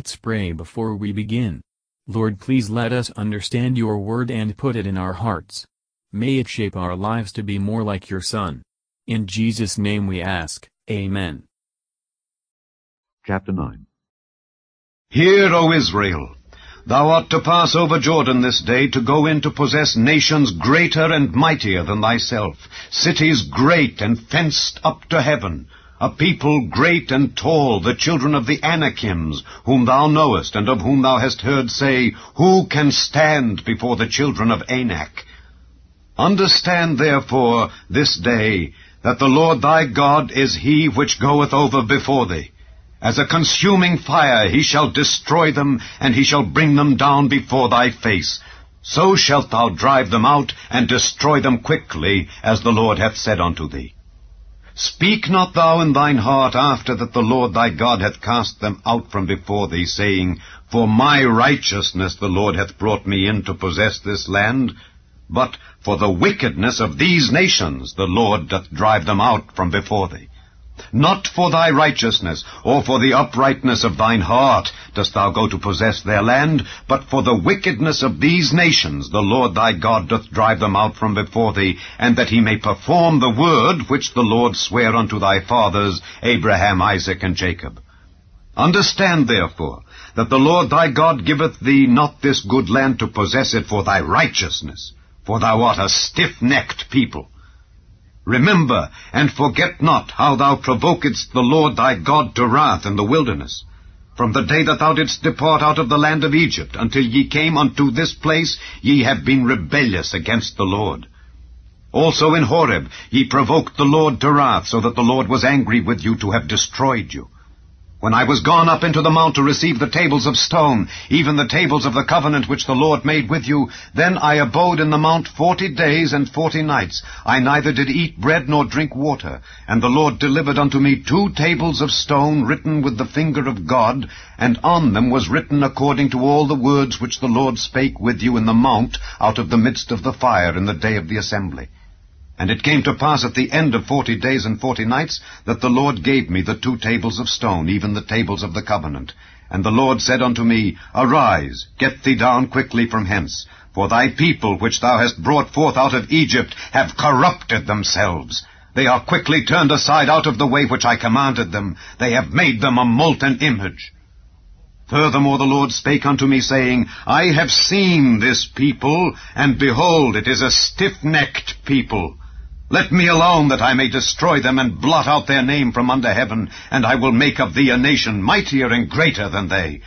Let's pray before we begin. Lord please let us understand your word and put it in our hearts. May it shape our lives to be more like your Son. In Jesus' name we ask, Amen. Chapter 9 Hear, O Israel, thou art to pass over Jordan this day to go in to possess nations greater and mightier than thyself, cities great and fenced up to heaven, a people great and tall, the children of the Anakims, whom thou knowest, and of whom thou hast heard say, Who can stand before the children of Anak? Understand therefore this day that the Lord thy God is he which goeth over before thee. As a consuming fire he shall destroy them, and he shall bring them down before thy face. So shalt thou drive them out, and destroy them quickly, as the Lord hath said unto thee. Speak not thou in thine heart after that the Lord thy God hath cast them out from before thee, saying, For my righteousness the Lord hath brought me in to possess this land. But for the wickedness of these nations the Lord doth drive them out from before thee. Not for thy righteousness, or for the uprightness of thine heart dost thou go to possess their land, but for the wickedness of these nations the Lord thy God doth drive them out from before thee, and that he may perform the word which the Lord sware unto thy fathers, Abraham, Isaac, and Jacob. Understand therefore that the Lord thy God giveth thee not this good land to possess it for thy righteousness, for thou art a stiff-necked people. Remember, and forget not how thou provokedst the Lord thy God to wrath in the wilderness. From the day that thou didst depart out of the land of Egypt, until ye came unto this place, ye have been rebellious against the Lord. Also in Horeb ye provoked the Lord to wrath, so that the Lord was angry with you to have destroyed you. When I was gone up into the mount to receive the tables of stone, even the tables of the covenant which the Lord made with you, then I abode in the mount forty days and forty nights. I neither did eat bread nor drink water. And the Lord delivered unto me two tables of stone written with the finger of God, and on them was written according to all the words which the Lord spake with you in the mount out of the midst of the fire in the day of the assembly. And it came to pass at the end of forty days and forty nights that the Lord gave me the two tables of stone, even the tables of the covenant. And the Lord said unto me, Arise, get thee down quickly from hence, for thy people which thou hast brought forth out of Egypt have corrupted themselves. They are quickly turned aside out of the way which I commanded them. They have made them a molten image. Furthermore the Lord spake unto me, saying, I have seen this people, and behold, it is a stiff-necked people. Let me alone that I may destroy them and blot out their name from under heaven, and I will make of thee a nation mightier and greater than they.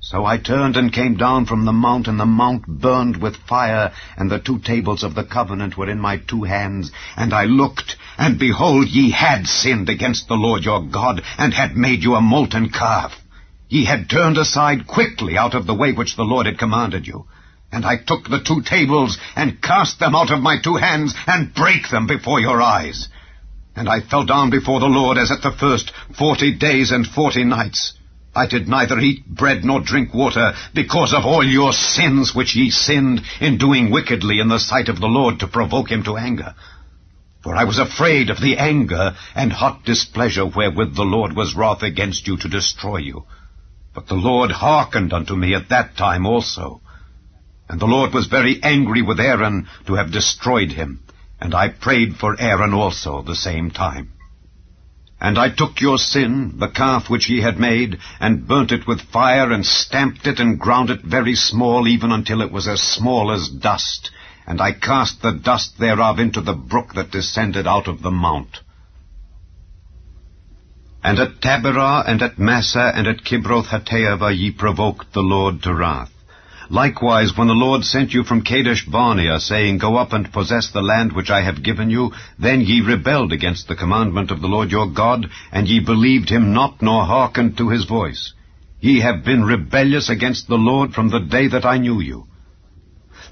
So I turned and came down from the mount, and the mount burned with fire, and the two tables of the covenant were in my two hands. And I looked, and behold, ye had sinned against the Lord your God, and had made you a molten calf. Ye had turned aside quickly out of the way which the Lord had commanded you. And I took the two tables, and cast them out of my two hands, and brake them before your eyes. And I fell down before the Lord as at the first forty days and forty nights. I did neither eat bread nor drink water, because of all your sins which ye sinned in doing wickedly in the sight of the Lord to provoke him to anger. For I was afraid of the anger and hot displeasure wherewith the Lord was wroth against you to destroy you. But the Lord hearkened unto me at that time also. And the Lord was very angry with Aaron to have destroyed him, and I prayed for Aaron also the same time. And I took your sin, the calf which ye had made, and burnt it with fire, and stamped it, and ground it very small, even until it was as small as dust. And I cast the dust thereof into the brook that descended out of the mount. And at Taberah, and at Massah, and at Kibroth Hattaavah ye provoked the Lord to wrath. Likewise, when the Lord sent you from Kadesh Barnea, saying, Go up and possess the land which I have given you, then ye rebelled against the commandment of the Lord your God, and ye believed him not, nor hearkened to his voice. Ye have been rebellious against the Lord from the day that I knew you.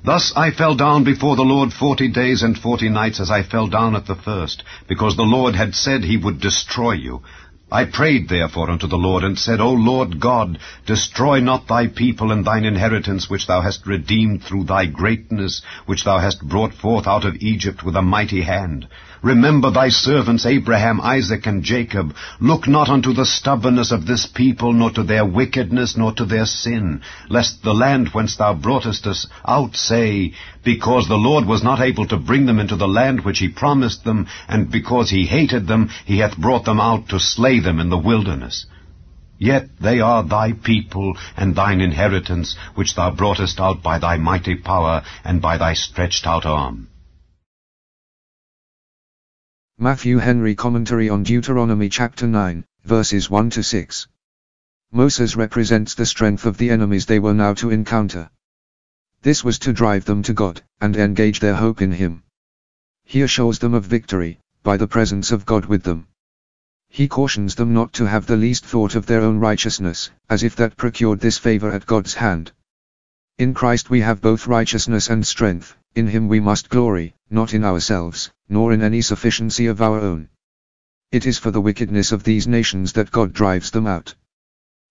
Thus I fell down before the Lord forty days and forty nights as I fell down at the first, because the Lord had said he would destroy you. I prayed therefore unto the Lord, and said, O Lord God, destroy not thy people and thine inheritance, which thou hast redeemed through thy greatness, which thou hast brought forth out of Egypt with a mighty hand. Remember thy servants Abraham, Isaac, and Jacob. Look not unto the stubbornness of this people, nor to their wickedness, nor to their sin, lest the land whence thou broughtest us out say, Because the Lord was not able to bring them into the land which he promised them, and because he hated them, he hath brought them out to slay them in the wilderness. Yet they are thy people and thine inheritance, which thou broughtest out by thy mighty power and by thy stretched out arm. Matthew Henry Commentary on Deuteronomy chapter 9, verses 1 to 6. Moses represents the strength of the enemies they were now to encounter. This was to drive them to God, and engage their hope in Him. He assures them of victory, by the presence of God with them. He cautions them not to have the least thought of their own righteousness, as if that procured this favor at God's hand. In Christ we have both righteousness and strength, in Him we must glory, not in ourselves, nor in any sufficiency of our own. It is for the wickedness of these nations that God drives them out.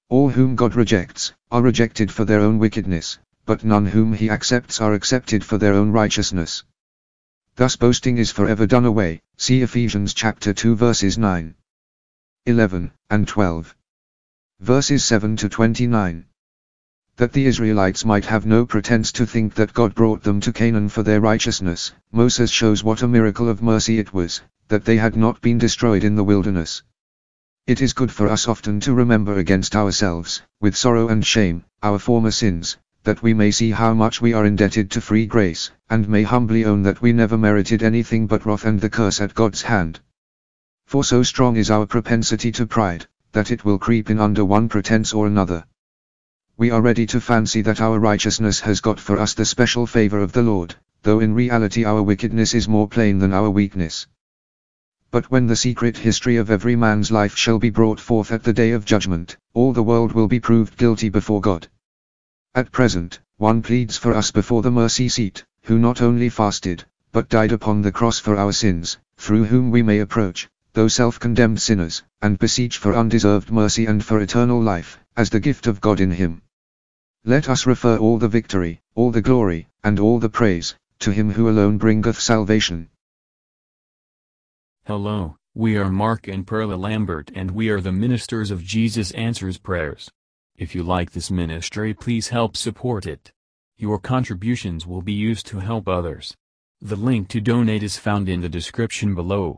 All whom God rejects, are rejected for their own wickedness, but none whom he accepts are accepted for their own righteousness. Thus boasting is forever done away, see Ephesians chapter 2 verses 9, 11, and 12. Verses 7 to 29 that the Israelites might have no pretense to think that God brought them to Canaan for their righteousness, Moses shows what a miracle of mercy it was, that they had not been destroyed in the wilderness. It is good for us often to remember against ourselves, with sorrow and shame, our former sins, that we may see how much we are indebted to free grace, and may humbly own that we never merited anything but wrath and the curse at God's hand. For so strong is our propensity to pride, that it will creep in under one pretense or another we are ready to fancy that our righteousness has got for us the special favor of the Lord, though in reality our wickedness is more plain than our weakness. But when the secret history of every man's life shall be brought forth at the day of judgment, all the world will be proved guilty before God. At present, one pleads for us before the mercy seat, who not only fasted, but died upon the cross for our sins, through whom we may approach, though self-condemned sinners, and beseech for undeserved mercy and for eternal life, as the gift of God in him. Let us refer all the victory, all the glory, and all the praise, to him who alone bringeth salvation. Hello, we are Mark and Perla Lambert and we are the ministers of Jesus Answers Prayers. If you like this ministry please help support it. Your contributions will be used to help others. The link to donate is found in the description below.